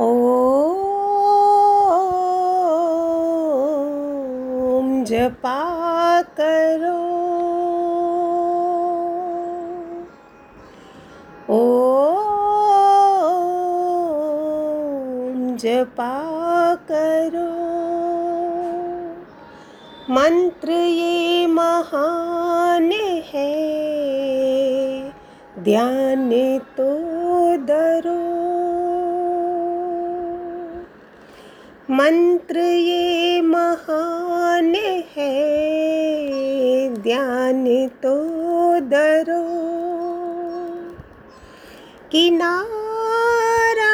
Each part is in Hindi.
ओम जपा करो। ओम जपा करो। मंत्र ये महान है। ध्यान मंत्र ये महान है। ध्यान तो दरो किनारा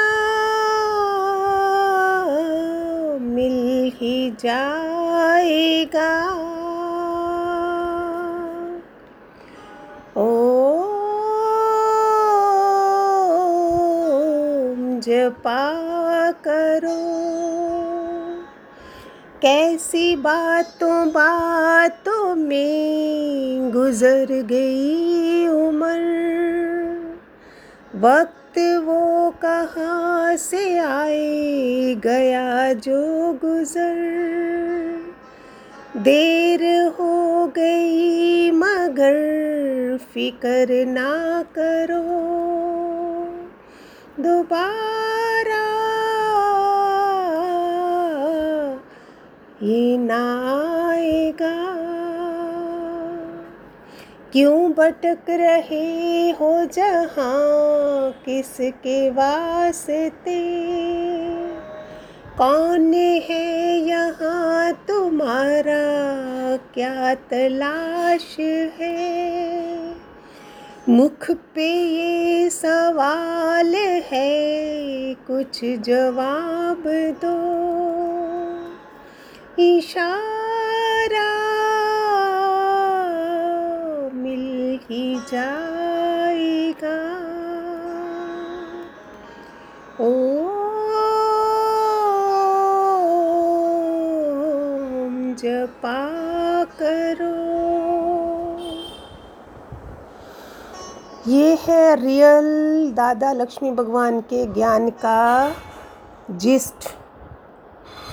मिल ही जाएगा। ओम जपा करो। कैसी बातों बातों में गुजर गई उम्र। वक्त वो कहाँ से आए, गया जो गुजर। देर हो गई मगर फ़िक्र ना करो। दोबारा ये ना आएगा। क्यों भटक रहे हो जहाँ? किसके वास्ते? कौन है यहाँ तुम्हारा? क्या तलाश है? मुख पे ये सवाल है, कुछ जवाब दो। इशारा मिल ही जाएगा। ओ, जपा करो। ये है रियल दादा लक्ष्मी भगवान के ज्ञान का जिस्ट।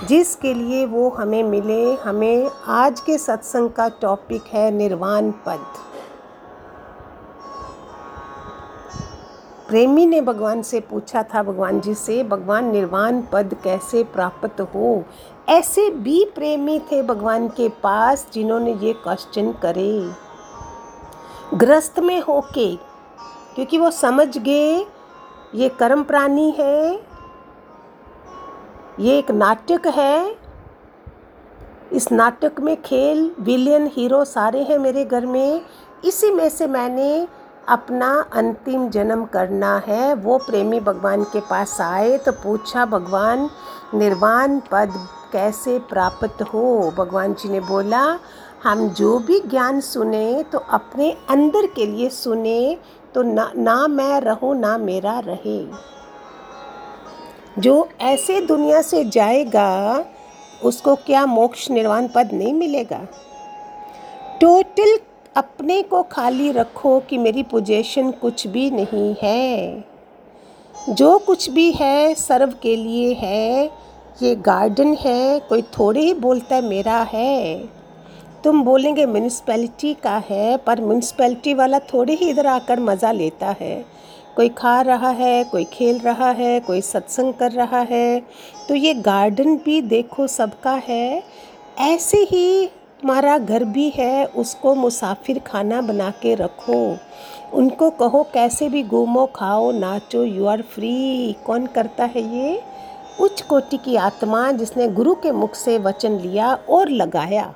जिसके लिए वो हमें मिले, हमें आज के सत्संग का टॉपिक है निर्वाण पद प्रेमी ने भगवान से पूछा था, भगवान जी से, भगवान, निर्वाण पद कैसे प्राप्त हो? ऐसे भी प्रेमी थे भगवान के पास जिन्होंने ये क्वेश्चन करे। ग्रस्त में होके, क्योंकि वो समझ गए, ये कर्म प्राणी है ये एक नाटक है। इस नाटक में खेल विलियन हीरो सारे हैं मेरे घर में। इसी में से मैंने अपना अंतिम जन्म करना है। वो प्रेमी भगवान के पास आए तो पूछा, भगवान, निर्वाण पद कैसे प्राप्त हो? भगवान जी ने बोला, हम जो भी ज्ञान सुने तो अपने अंदर के लिए सुने तो ना ना मैं रहूँ, ना मेरा रहे। जो ऐसे दुनिया से जाएगा, उसको क्या मोक्ष निर्वाण पद नहीं मिलेगा? टोटल अपने को खाली रखो कि मेरी पोजेशन कुछ भी नहीं है। जो कुछ भी है, सर्व के लिए है। ये गार्डन है, कोई थोड़े ही बोलता है, मेरा है। तुम बोलेंगे म्यूनिसपैलिटी का है, पर म्यूनिसपैलिटी वाला थोड़े ही इधर आकर मज़ा लेता है। कोई खा रहा है, कोई खेल रहा है, कोई सत्संग कर रहा है तो ये गार्डन भी देखो सबका है। ऐसे ही तुम्हारा घर भी है, उसको मुसाफिर खाना बना के रखो। उनको कहो, कैसे भी घूमो, खाओ, नाचो यू आर फ्री कौन करता है ये? उच्च कोटि की आत्मा जिसने गुरु के मुख से वचन लिया और लगाया।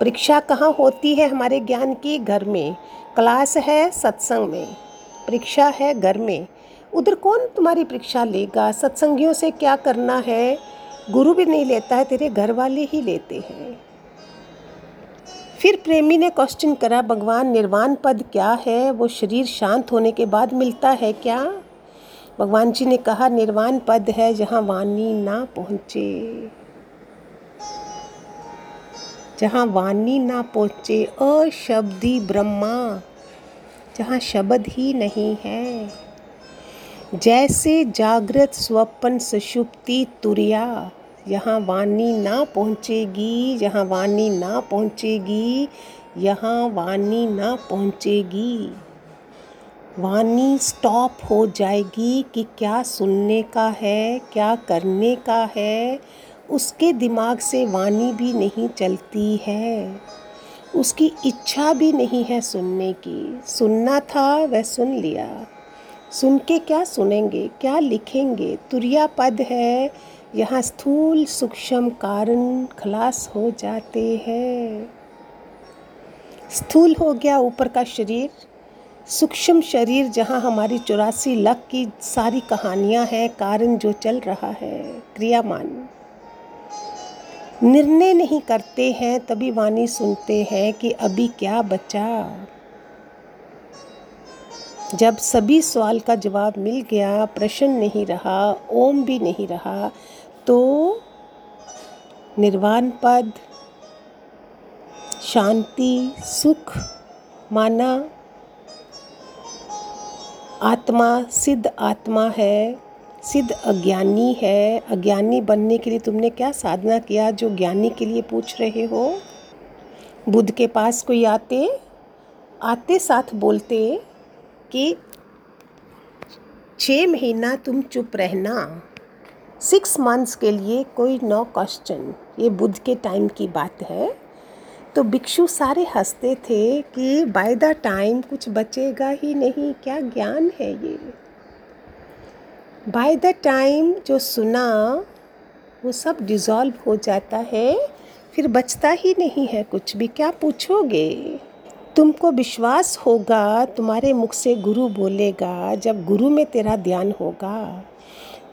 परीक्षा कहाँ होती है हमारे ज्ञान की? घर में। क्लास है सत्संग में। परीक्षा है घर में, उधर कौन तुम्हारी परीक्षा लेगा? सत्संगियों से क्या करना है? गुरु भी नहीं लेता है, तेरे घर वाले ही लेते हैं। फिर प्रेमी ने क्वेश्चन करा, भगवान, निर्वाण पद क्या है? वो शरीर शांत होने के बाद मिलता है क्या? भगवान जी ने कहा, निर्वाण पद है, जहाँ वाणी ना पहुँचे। जहाँ वाणी ना पहुँचे, अशब्दी ब्रह्मा जहाँ शब्द ही नहीं है। जैसे जागृत स्वप्न सुषुप्ति तुरिया, यहाँ वाणी ना पहुँचेगी, यहाँ वाणी ना पहुँचेगी, यहाँ वाणी ना पहुँचेगी। वाणी स्टॉप हो जाएगी कि क्या सुनने का है, क्या करने का है, उसके दिमाग से वाणी भी नहीं चलती है। उसकी इच्छा भी नहीं है सुनने की। सुनना था, वह सुन लिया। सुन के क्या सुनेंगे, क्या लिखेंगे? तुरिया पद है, यहाँ स्थूल सूक्ष्म कारण खलास हो जाते हैं। स्थूल हो गया ऊपर का शरीर। सूक्ष्म शरीर, जहाँ हमारी चौरासी लाख की सारी कहानियाँ हैं, कारण जो चल रहा है, क्रियामान। निर्णय नहीं करते हैं, तभी वाणी सुनते हैं कि अभी क्या बचा। जब सभी सवाल का जवाब मिल गया, प्रश्न नहीं रहा, ओम भी नहीं रहा तो निर्वाण पद, शांति, सुख, माना, आत्मा, सिद्ध आत्मा है। सिद्ध अज्ञानी है। अज्ञानी बनने के लिए तुमने क्या साधना किया जो ज्ञानी के लिए पूछ रहे हो? बुद्ध के पास कोई आते? आते साथ बोलते कि छः महीना तुम चुप रहना। सिक्स मंथ्स के लिए कोई नो क्वेश्चन। ये बुद्ध के टाइम की बात है। तो भिक्षु सारे हँसते थे कि, बाय द टाइम कुछ बचेगा ही नहीं। क्या ज्ञान है ये? बाय द टाइम जो सुना, वो सब डिज़ोल्व हो जाता है, फिर बचता ही नहीं है कुछ भी। क्या पूछोगे? तुमको विश्वास होगा, तुम्हारे मुख से गुरु बोलेगा, जब गुरु में तेरा ध्यान होगा।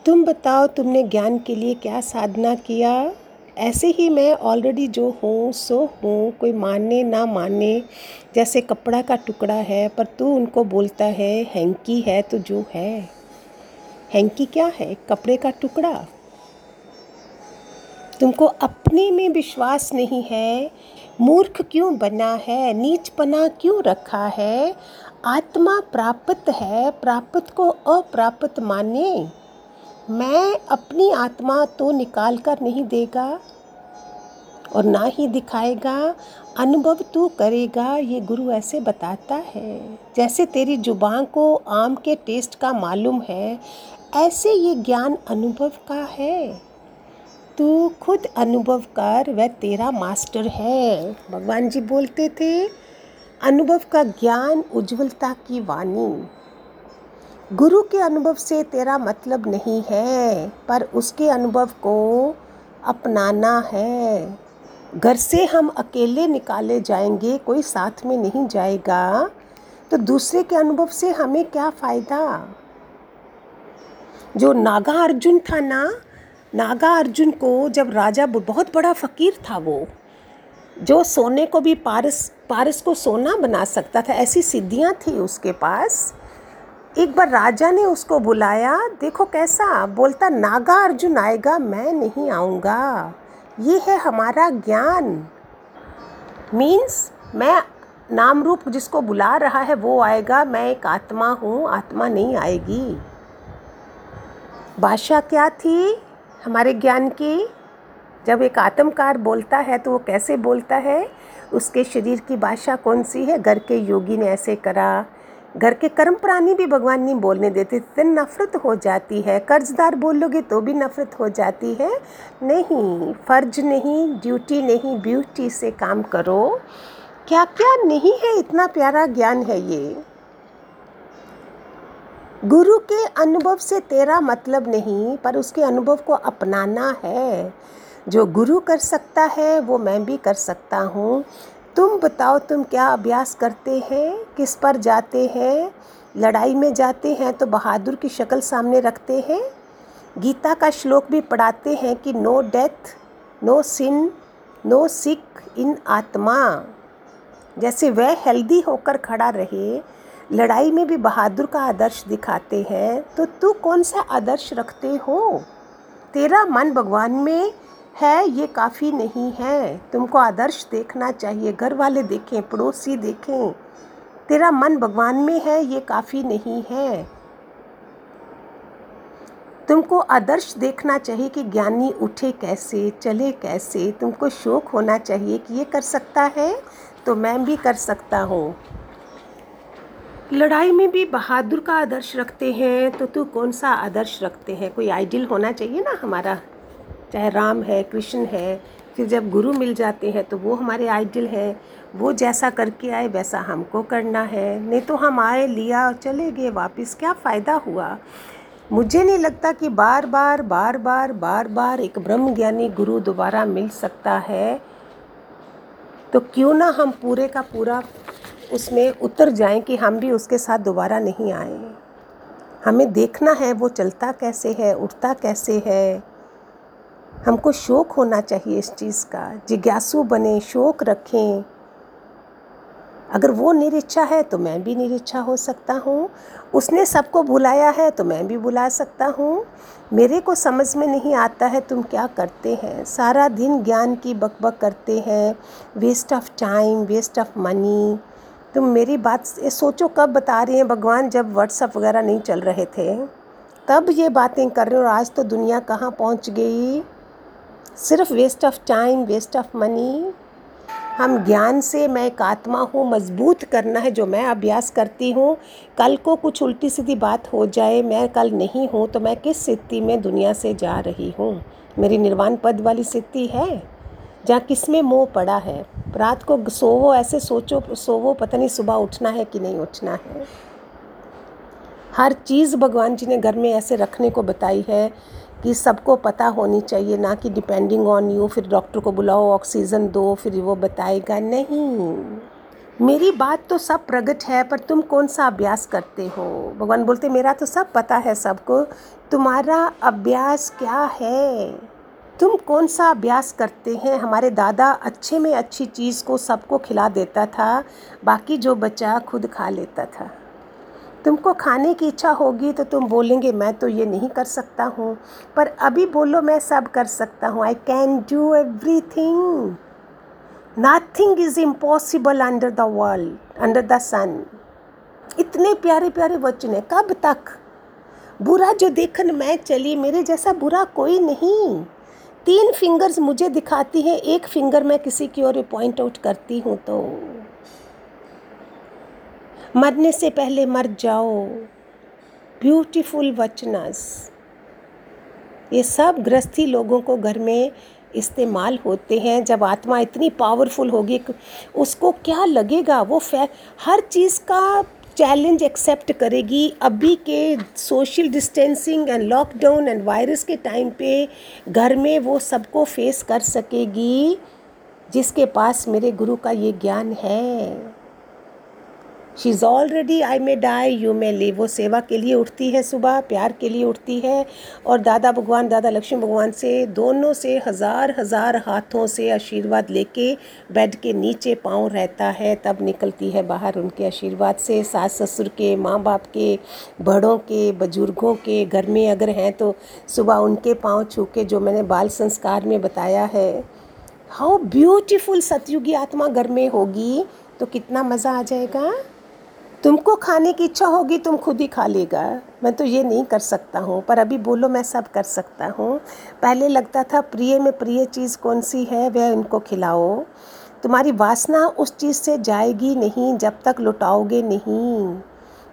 तुम बताओ, तुमने ज्ञान के लिए क्या साधना किया? ऐसे ही मैं ऑलरेडी जो हूँ, सो हूँ। कोई माने ना माने, जैसे कपड़ा का टुकड़ा है, पर तू उनको बोलता है, हैंकी है तो जो है। हैंकी क्या है? कपड़े का टुकड़ा। तुमको अपने में विश्वास नहीं है? मूर्ख क्यों बना है? नीचपना क्यों रखा है? आत्मा प्राप्त है, प्राप्त को अप्राप्त माने। मैं अपनी आत्मा तो निकाल कर नहीं देगा और ना ही दिखाएगा। अनुभव तू करेगा, ये गुरु ऐसे बताता है। जैसे तेरी ज़ुबान को आम के टेस्ट का मालूम है ऐसे ये ज्ञान अनुभव का है? तू खुद अनुभव कर वह तेरा मास्टर है। भगवान जी बोलते थे, अनुभव का ज्ञान उज्ज्वलता की वाणी। गुरु के अनुभव से तेरा मतलब नहीं है, पर उसके अनुभव को अपनाना है। घर से हम अकेले निकाले जाएँगे, कोई साथ में नहीं जाएगा तो दूसरे के अनुभव से हमें क्या फ़ायदा? जो नागा अर्जुन था ना, नागा अर्जुन को जब राजा बहुत बड़ा फ़कीर था वो, जो सोने को भी पारस पारस को सोना बना सकता था, ऐसी सिद्धियाँ थी उसके पास। एक बार राजा ने उसको बुलाया, देखो कैसा, बोलता, नागा अर्जुन आएगा, मैं नहीं आऊँगा। ये है हमारा ज्ञान। मीन्स मैं नाम रूप जिसको बुला रहा है, वो आएगा, मैं एक आत्मा हूँ, आत्मा नहीं आएगी। भाषा क्या थी? हमारे ज्ञान की। जब एक आत्मकार बोलता है तो वो कैसे बोलता है? उसके शरीर की भाषा कौन सी है? घर के योगी ने ऐसे करा। घर के कर्म प्राणी भी भगवान नहीं बोलने देते। तो नफ़रत हो जाती है। कर्जदार बोलोगे तो भी नफ़रत हो जाती है। नहीं, फ़र्ज़ नहीं ड्यूटी नहीं ब्यूटी से काम करो। क्या क्या नहीं है? इतना प्यारा ज्ञान है ये। गुरु के अनुभव से तेरा मतलब नहीं, पर उसके अनुभव को अपनाना है। जो गुरु कर सकता है, वो मैं भी कर सकता हूँ। तुम बताओ, तुम क्या अभ्यास करते हैं? किस पर जाते हैं? लड़ाई में जाते हैं तो बहादुर की शक्ल सामने रखते हैं? गीता का श्लोक भी पढ़ाते हैं कि no death, no sin, no sick in atma. जैसे वह हेल्दी होकर खड़ा रहे लड़ाई में भी बहादुर का आदर्श दिखाते हैं तो तू कौन सा आदर्श रखते हो? तेरा मन भगवान में है, ये काफ़ी नहीं है। तुमको आदर्श देखना चाहिए, घर वाले देखें, पड़ोसी देखें। तेरा मन भगवान में है, ये काफ़ी नहीं है। तुमको आदर्श देखना चाहिए कि ज्ञानी उठे कैसे, चले कैसे। तुमको शौक होना चाहिए कि ये कर सकता है तो मैं भी कर सकता हूँ। लड़ाई में भी बहादुर का आदर्श रखते हैं तो तू कौन सा आदर्श रखते हैं? कोई आइडियल होना चाहिए ना हमारा? चाहे राम है, कृष्ण है, फिर जब गुरु मिल जाते हैं तो वो हमारे आइडियल है। वो जैसा करके आए, वैसा हमको करना है। नहीं तो हम आए, लिया और चले गए वापस। क्या फ़ायदा हुआ? मुझे नहीं लगता कि बार बार बार बार बार बार एक ब्रह्म ज्ञानी गुरु दोबारा मिल सकता है। तो क्यों ना हम पूरे का पूरा उसमें उतर जाएँ कि हम भी उसके साथ दोबारा नहीं आए। हमें देखना है वो चलता कैसे है, उठता कैसे है। हमको शौक होना चाहिए इस चीज़ का। जिज्ञासु बने, शौक रखें। अगर वो निरीक्षा है तो मैं भी निरीक्षा हो सकता हूँ। उसने सबको बुलाया है तो मैं भी बुला सकता हूँ। मेरे को समझ में नहीं आता है तुम क्या करते हैं। सारा दिन ज्ञान की बकबक करते हैं। Waste of time waste of money तुम मेरी बात ये सोचो, कब बता रही हैं भगवान, जब व्हाट्सअप वगैरह नहीं चल रहे थे। तब ये बातें कर रहे हो और आज तो दुनिया कहाँ पहुँच गई? सिर्फ़ waste of time waste of money हम ज्ञान से, मैं एक आत्मा हूँ, मज़बूत करना है जो मैं अभ्यास करती हूँ। कल को कुछ उल्टी सीधी बात हो जाए, मैं कल नहीं हूँ तो मैं किस स्थिति में दुनिया से जा रही हूँ? मेरी निर्वाण पद वाली स्थिति है। जहाँ किसमें मोह पड़ा है। रात को सोवो, ऐसे सोचो, सोवो, पता नहीं सुबह उठना है कि नहीं उठना है। हर चीज़ भगवान जी ने घर में ऐसे रखने को बताई है कि सबको पता होनी चाहिए, ना कि डिपेंडिंग ऑन यू फिर डॉक्टर को बुलाओ ऑक्सीजन दो, फिर वो बताएगा, नहीं, मेरी बात तो सब प्रगट है, पर तुम कौन सा अभ्यास करते हो? भगवान बोलते, मेरा तो सब पता है सबको, तुम्हारा अभ्यास क्या है? तुम कौन सा अभ्यास करते हैं? हमारे दादा अच्छे में अच्छी चीज़ को सबको खिला देता था, बाकी जो बचा खुद खा लेता था। तुमको खाने की इच्छा होगी तो तुम बोलेंगे, मैं तो ये नहीं कर सकता हूँ। पर अभी बोलो, मैं सब कर सकता हूँ। I can do everything nothing is impossible under the world under the sun इतने प्यारे प्यारे वचन है। कब तक? बुरा जो देखन मैं चली, मेरे जैसा बुरा कोई नहीं। तीन फिंगर्स मुझे दिखाती हैं। एक फिंगर मैं किसी की ओर पॉइंट आउट करती हूँ तो। मरने से पहले मर जाओ। ब्यूटीफुल वचनस। ये सब गृहस्थी लोगों को घर में इस्तेमाल होते हैं। जब आत्मा इतनी पावरफुल होगी, उसको क्या लगेगा? वो फै हर चीज़ का चैलेंज एक्सेप्ट करेगी। अभी के social distancing and lockdown and virus के टाइम पे घर में वो सबको फेस कर सकेगी, जिसके पास मेरे गुरु का ये ज्ञान है। She is already I may die you may live वो सेवा के लिए उठती है सुबह, प्यार के लिए उठती है। और दादा भगवान, दादा लक्ष्मी भगवान से दोनों से हज़ार हज़ार हाथों से आशीर्वाद लेके बेड के नीचे पाँव रहता है। तब निकलती है बाहर उनके आशीर्वाद से। सास ससुर के, माँ बाप के, बड़ों के, बुज़ुर्गों के, घर में अगर हैं तो सुबह उनके पाँव छू के जो मैंने बाल संस्कार में बताया है। हाउ ब्यूटीफुल सतयुगी आत्मा घर में होगी तो कितना मज़ा आ जाएगा? तुमको खाने की इच्छा होगी, तुम खुद ही खा लेगा। मैं तो ये नहीं कर सकता हूँ, पर अभी बोलो मैं सब कर सकता हूँ। पहले लगता था, प्रिय में प्रिय चीज़ कौन सी है, वह उनको खिलाओ। तुम्हारी वासना उस चीज़ से जाएगी नहीं, जब तक लुटाओगे नहीं।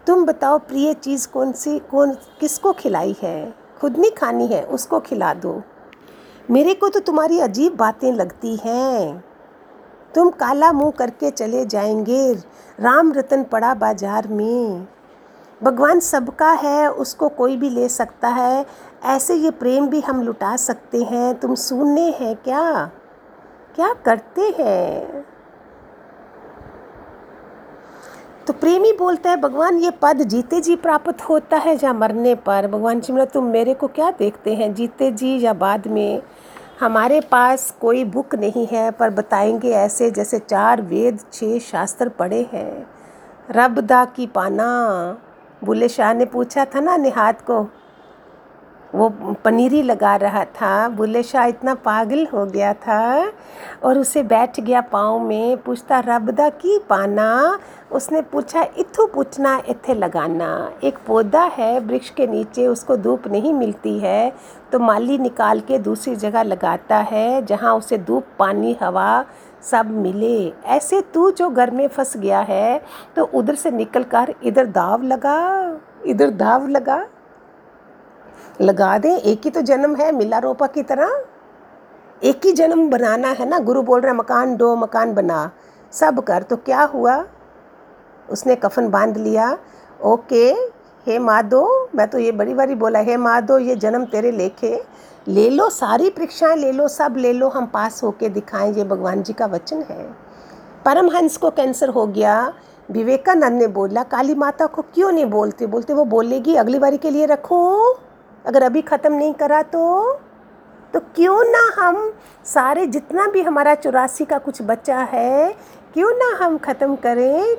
तुम बताओ, प्रिय चीज़ कौन सी, कौन, किसको खिलाई है? खुद नहीं खानी है, उसको खिला दो। मेरे को तो तुम्हारी अजीब बातें लगती हैं। तुम काला मुँह करके चले जाएँगे, राम रतन पड़ा बाज़ार में। भगवान सबका है, उसको कोई भी ले सकता है। ऐसे ये प्रेम भी हम लुटा सकते हैं। तुम सुनने हैं क्या? क्या करते हैं? तो प्रेमी बोलता है, भगवान, ये पद जीते जी प्राप्त होता है या मरने पर? भगवान जी तुम मेरे को क्या देखते हैं? जीते जी या बाद में? हमारे पास कोई बुक नहीं है, पर बताएँगे ऐसे जैसे चार वेद छः शास्त्र पढ़े हैं। रब दा की पाना। बुले शाह ने पूछा था ना निहात को। वो पनीरी लगा रहा था। बुल्ले शाह इतना पागल हो गया था और उसे बैठ गया पाँव में, पूछता रबदा की पाना? उसने पूछा इथु पूछना इथे लगाना। एक पौधा है, वृक्ष के नीचे, उसको धूप नहीं मिलती है। तो माली निकाल के दूसरी जगह लगाता है, जहाँ उसे धूप, पानी, हवा सब मिले। ऐसे तू जो घर में फंस गया है तो उधर से निकल कर इधर दाव लगा, इधर दाव लगा। लगा दे, एक ही तो जन्म है मिला रोपा की तरह। एक ही जन्म बनाना है ना, गुरु बोल रहे हैं, मकान दो, मकान बना। सब कर तो क्या हुआ? उसने कफन बाँध लिया। ओके हे माधो, मैं तो ये बड़ी बारी बोला, हे माधो, ये जन्म तेरे लेखे। ले लो, सारी परीक्षाएँ ले लो, सब ले लो, हम पास होके दिखाएँ, ये भगवान जी का वचन है। परमहंस को कैंसर हो गया। विवेकानंद ने बोला, काली माता को क्यों नहीं बोलते? बोलते वो बोलेगी, अगली बारी के लिए रखो। अगर अभी ख़त्म नहीं करा तो? तो क्यों ना हम सारे जितना भी हमारा चौरासी का कुछ बच्चा है, क्यों ना हम ख़त्म करें?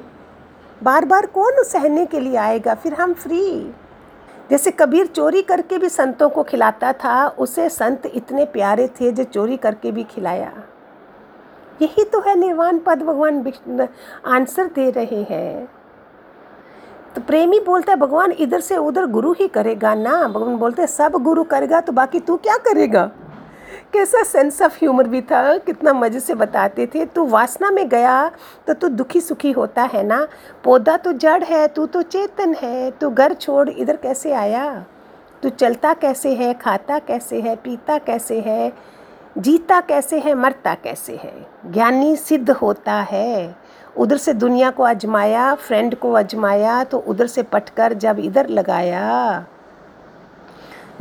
बार बार कौन सहने के लिए आएगा? फिर हम फ्री जैसे कबीर चोरी करके भी संतों को खिलाता था, उसे संत इतने प्यारे थे जो चोरी करके भी खिलाया। यही तो है निर्वाण पद, भगवान आंसर दे रहे हैं। तो प्रेमी बोलता है, भगवान, इधर से उधर गुरु ही करेगा ना? भगवान बोलते हैं, सब गुरु करेगा तो बाकी तू क्या करेगा? कैसा सेंस ऑफ़ ह्यूमर भी था, कितना मज़े से बताते थे। तू वासना में गया तो तू दुखी सुखी होता है ना। पौधा तो जड़ है, तू तो चेतन है, तू घर छोड़ इधर कैसे आया? तू चलता कैसे है, खाता कैसे है, पीता कैसे है, जीता कैसे है, मरता कैसे है? ज्ञानी सिद्ध होता है। उधर से दुनिया को आजमाया फ्रेंड को आजमाया तो उधर से पटकर जब इधर लगाया।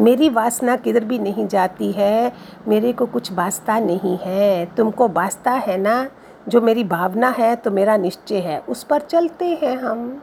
मेरी वासना किधर भी नहीं जाती है, मेरे को कुछ वास्ता नहीं है। तुमको वास्ता है ना? जो मेरी भावना है तो मेरा निश्चय है। उस पर चलते हैं हम।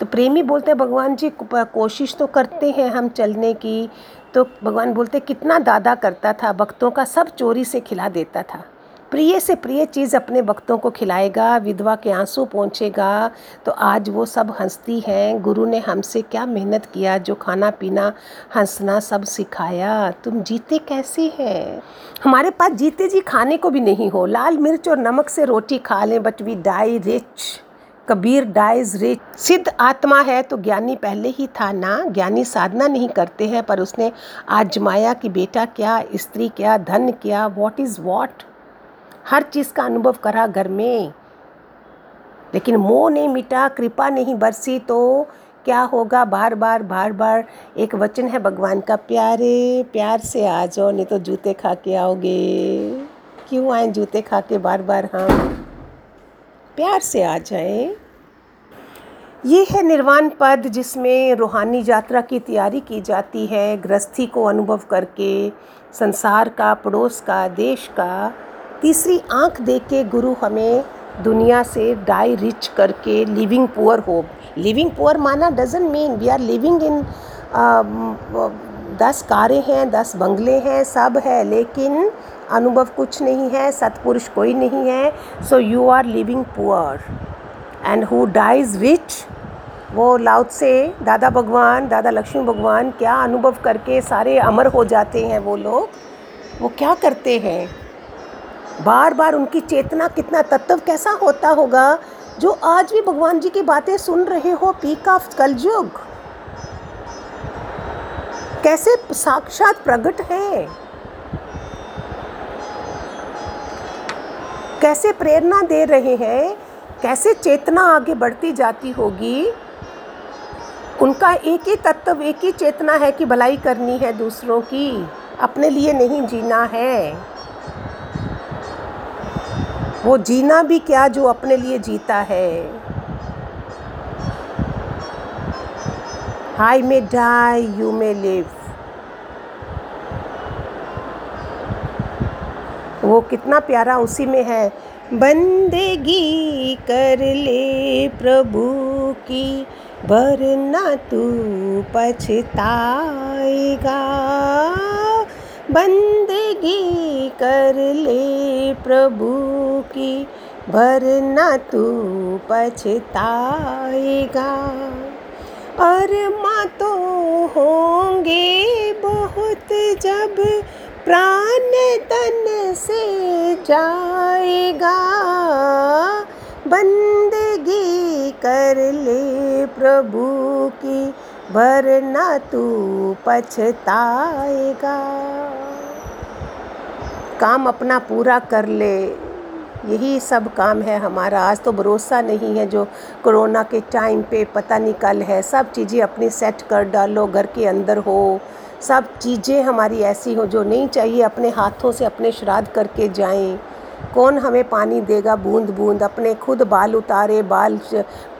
तो प्रेमी बोलते हैं, भगवान जी कोशिश तो करते हैं हम चलने की। तो भगवान बोलते कितना दादा करता था, भक्तों का सब चोरी से खिला देता था। प्रिय से प्रिय चीज़ अपने भक्तों को खिलाएगा, विधवा के आँसू पहुँचेगा तो आज वो सब हंसती हैं। गुरु ने हमसे क्या मेहनत किया, जो खाना पीना, हंसना सब सिखाया। तुम जीते कैसे हैं? हमारे पास जीते जी खाने को भी नहीं हो। लाल मिर्च और नमक से रोटी खा लें but we die rich Kabir dies rich सिद्ध आत्मा है तो ज्ञानी पहले ही था ना। ज्ञानी साधना नहीं करते हैं, पर उसने आजमाया कि बेटा क्या, स्त्री क्या, धन क्या वॉट इज़ व्हाट हर चीज़ का अनुभव करा घर में। लेकिन मोह नहीं मिटा, कृपा नहीं बरसी तो क्या होगा? बार बार बार बार एक वचन है भगवान का, प्यारे, प्यार से आ जाओ, नहीं तो जूते खा के आओगे। क्यों आए जूते खा के बार बार? हम प्यार से आ जाए। ये है निर्वाण पद जिसमें रूहानी यात्रा की तैयारी की जाती है, गृहस्थी को अनुभव करके, संसार का, पड़ोस का, देश का। तीसरी आँख देख के गुरु हमें दुनिया से डाई रिच करके लिविंग पुअर हो। लिविंग पुअर माना doesn't mean we are living in दस कारें हैं, दस बंगले हैं, सब है, लेकिन अनुभव कुछ नहीं है, सतपुरुष कोई नहीं है। So you are living poor and who dies rich वो लाउत से दादा भगवान, दादा लक्ष्मी भगवान क्या अनुभव करके सारे अमर हो जाते हैं वो लोग। वो क्या करते हैं? बार बार उनकी चेतना कितना तत्व कैसा होता होगा, जो आज भी भगवान जी की बातें सुन रहे हो, पीक ऑफ़ कलयुग। कैसे साक्षात प्रकट है? कैसे प्रेरणा दे रहे हैं? कैसे चेतना आगे बढ़ती जाती होगी? उनका एक ही तत्व, एक ही चेतना है कि भलाई करनी है दूसरों की। अपने लिए नहीं जीना है। वो जीना भी क्या जो अपने लिए जीता है? I may die, you may live. वो कितना प्यारा उसी में है। बंदेगी कर ले प्रभु की, वरना तू पछताएगा। बंदगी कर ले प्रभु की, वरना तू पछताएगा। और माँ तो होंगे बहुत जब प्राण तन से जाएगा। बंदगी कर ले प्रभु की भरना तू पछताएगा। काम अपना पूरा कर ले। यही सब काम है हमारा। आज तो भरोसा नहीं है जो कोरोना के टाइम पे पता नहीं कल है। सब चीज़ें अपनी सेट कर डालो, घर के अंदर हो। सब चीज़ें हमारी ऐसी हो जो नहीं चाहिए। अपने हाथों से अपने श्राद्ध करके जाएँ। कौन हमें पानी देगा? बूंद बूंद, अपने खुद बाल उतारे, बाल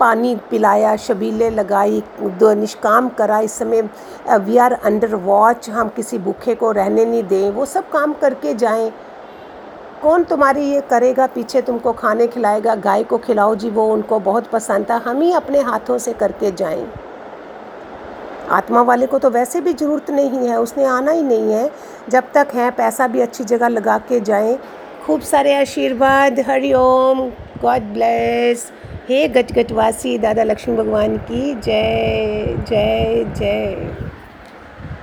पानी पिलाया, शबीले लगाई निष्काम करा। इस समय वी आर अंडर वॉच हम किसी भूखे को रहने नहीं दें, वो सब काम करके जाएँ। कौन तुम्हारी ये करेगा? पीछे तुमको खाने खिलाएगा, गाय को खिलाओ जी, वो उनको बहुत पसंद था। हम ही अपने हाथों से करके जाएँ। आत्मा वाले को तो वैसे भी ज़रूरत नहीं है, उसने आना ही नहीं है। जब तक है, पैसा भी अच्छी जगह लगा के जाएँ। खूब सारे आशीर्वाद हरिओम गॉड ब्लेस हे गटगटवासी दादा लक्ष्मी भगवान की जय जय जय।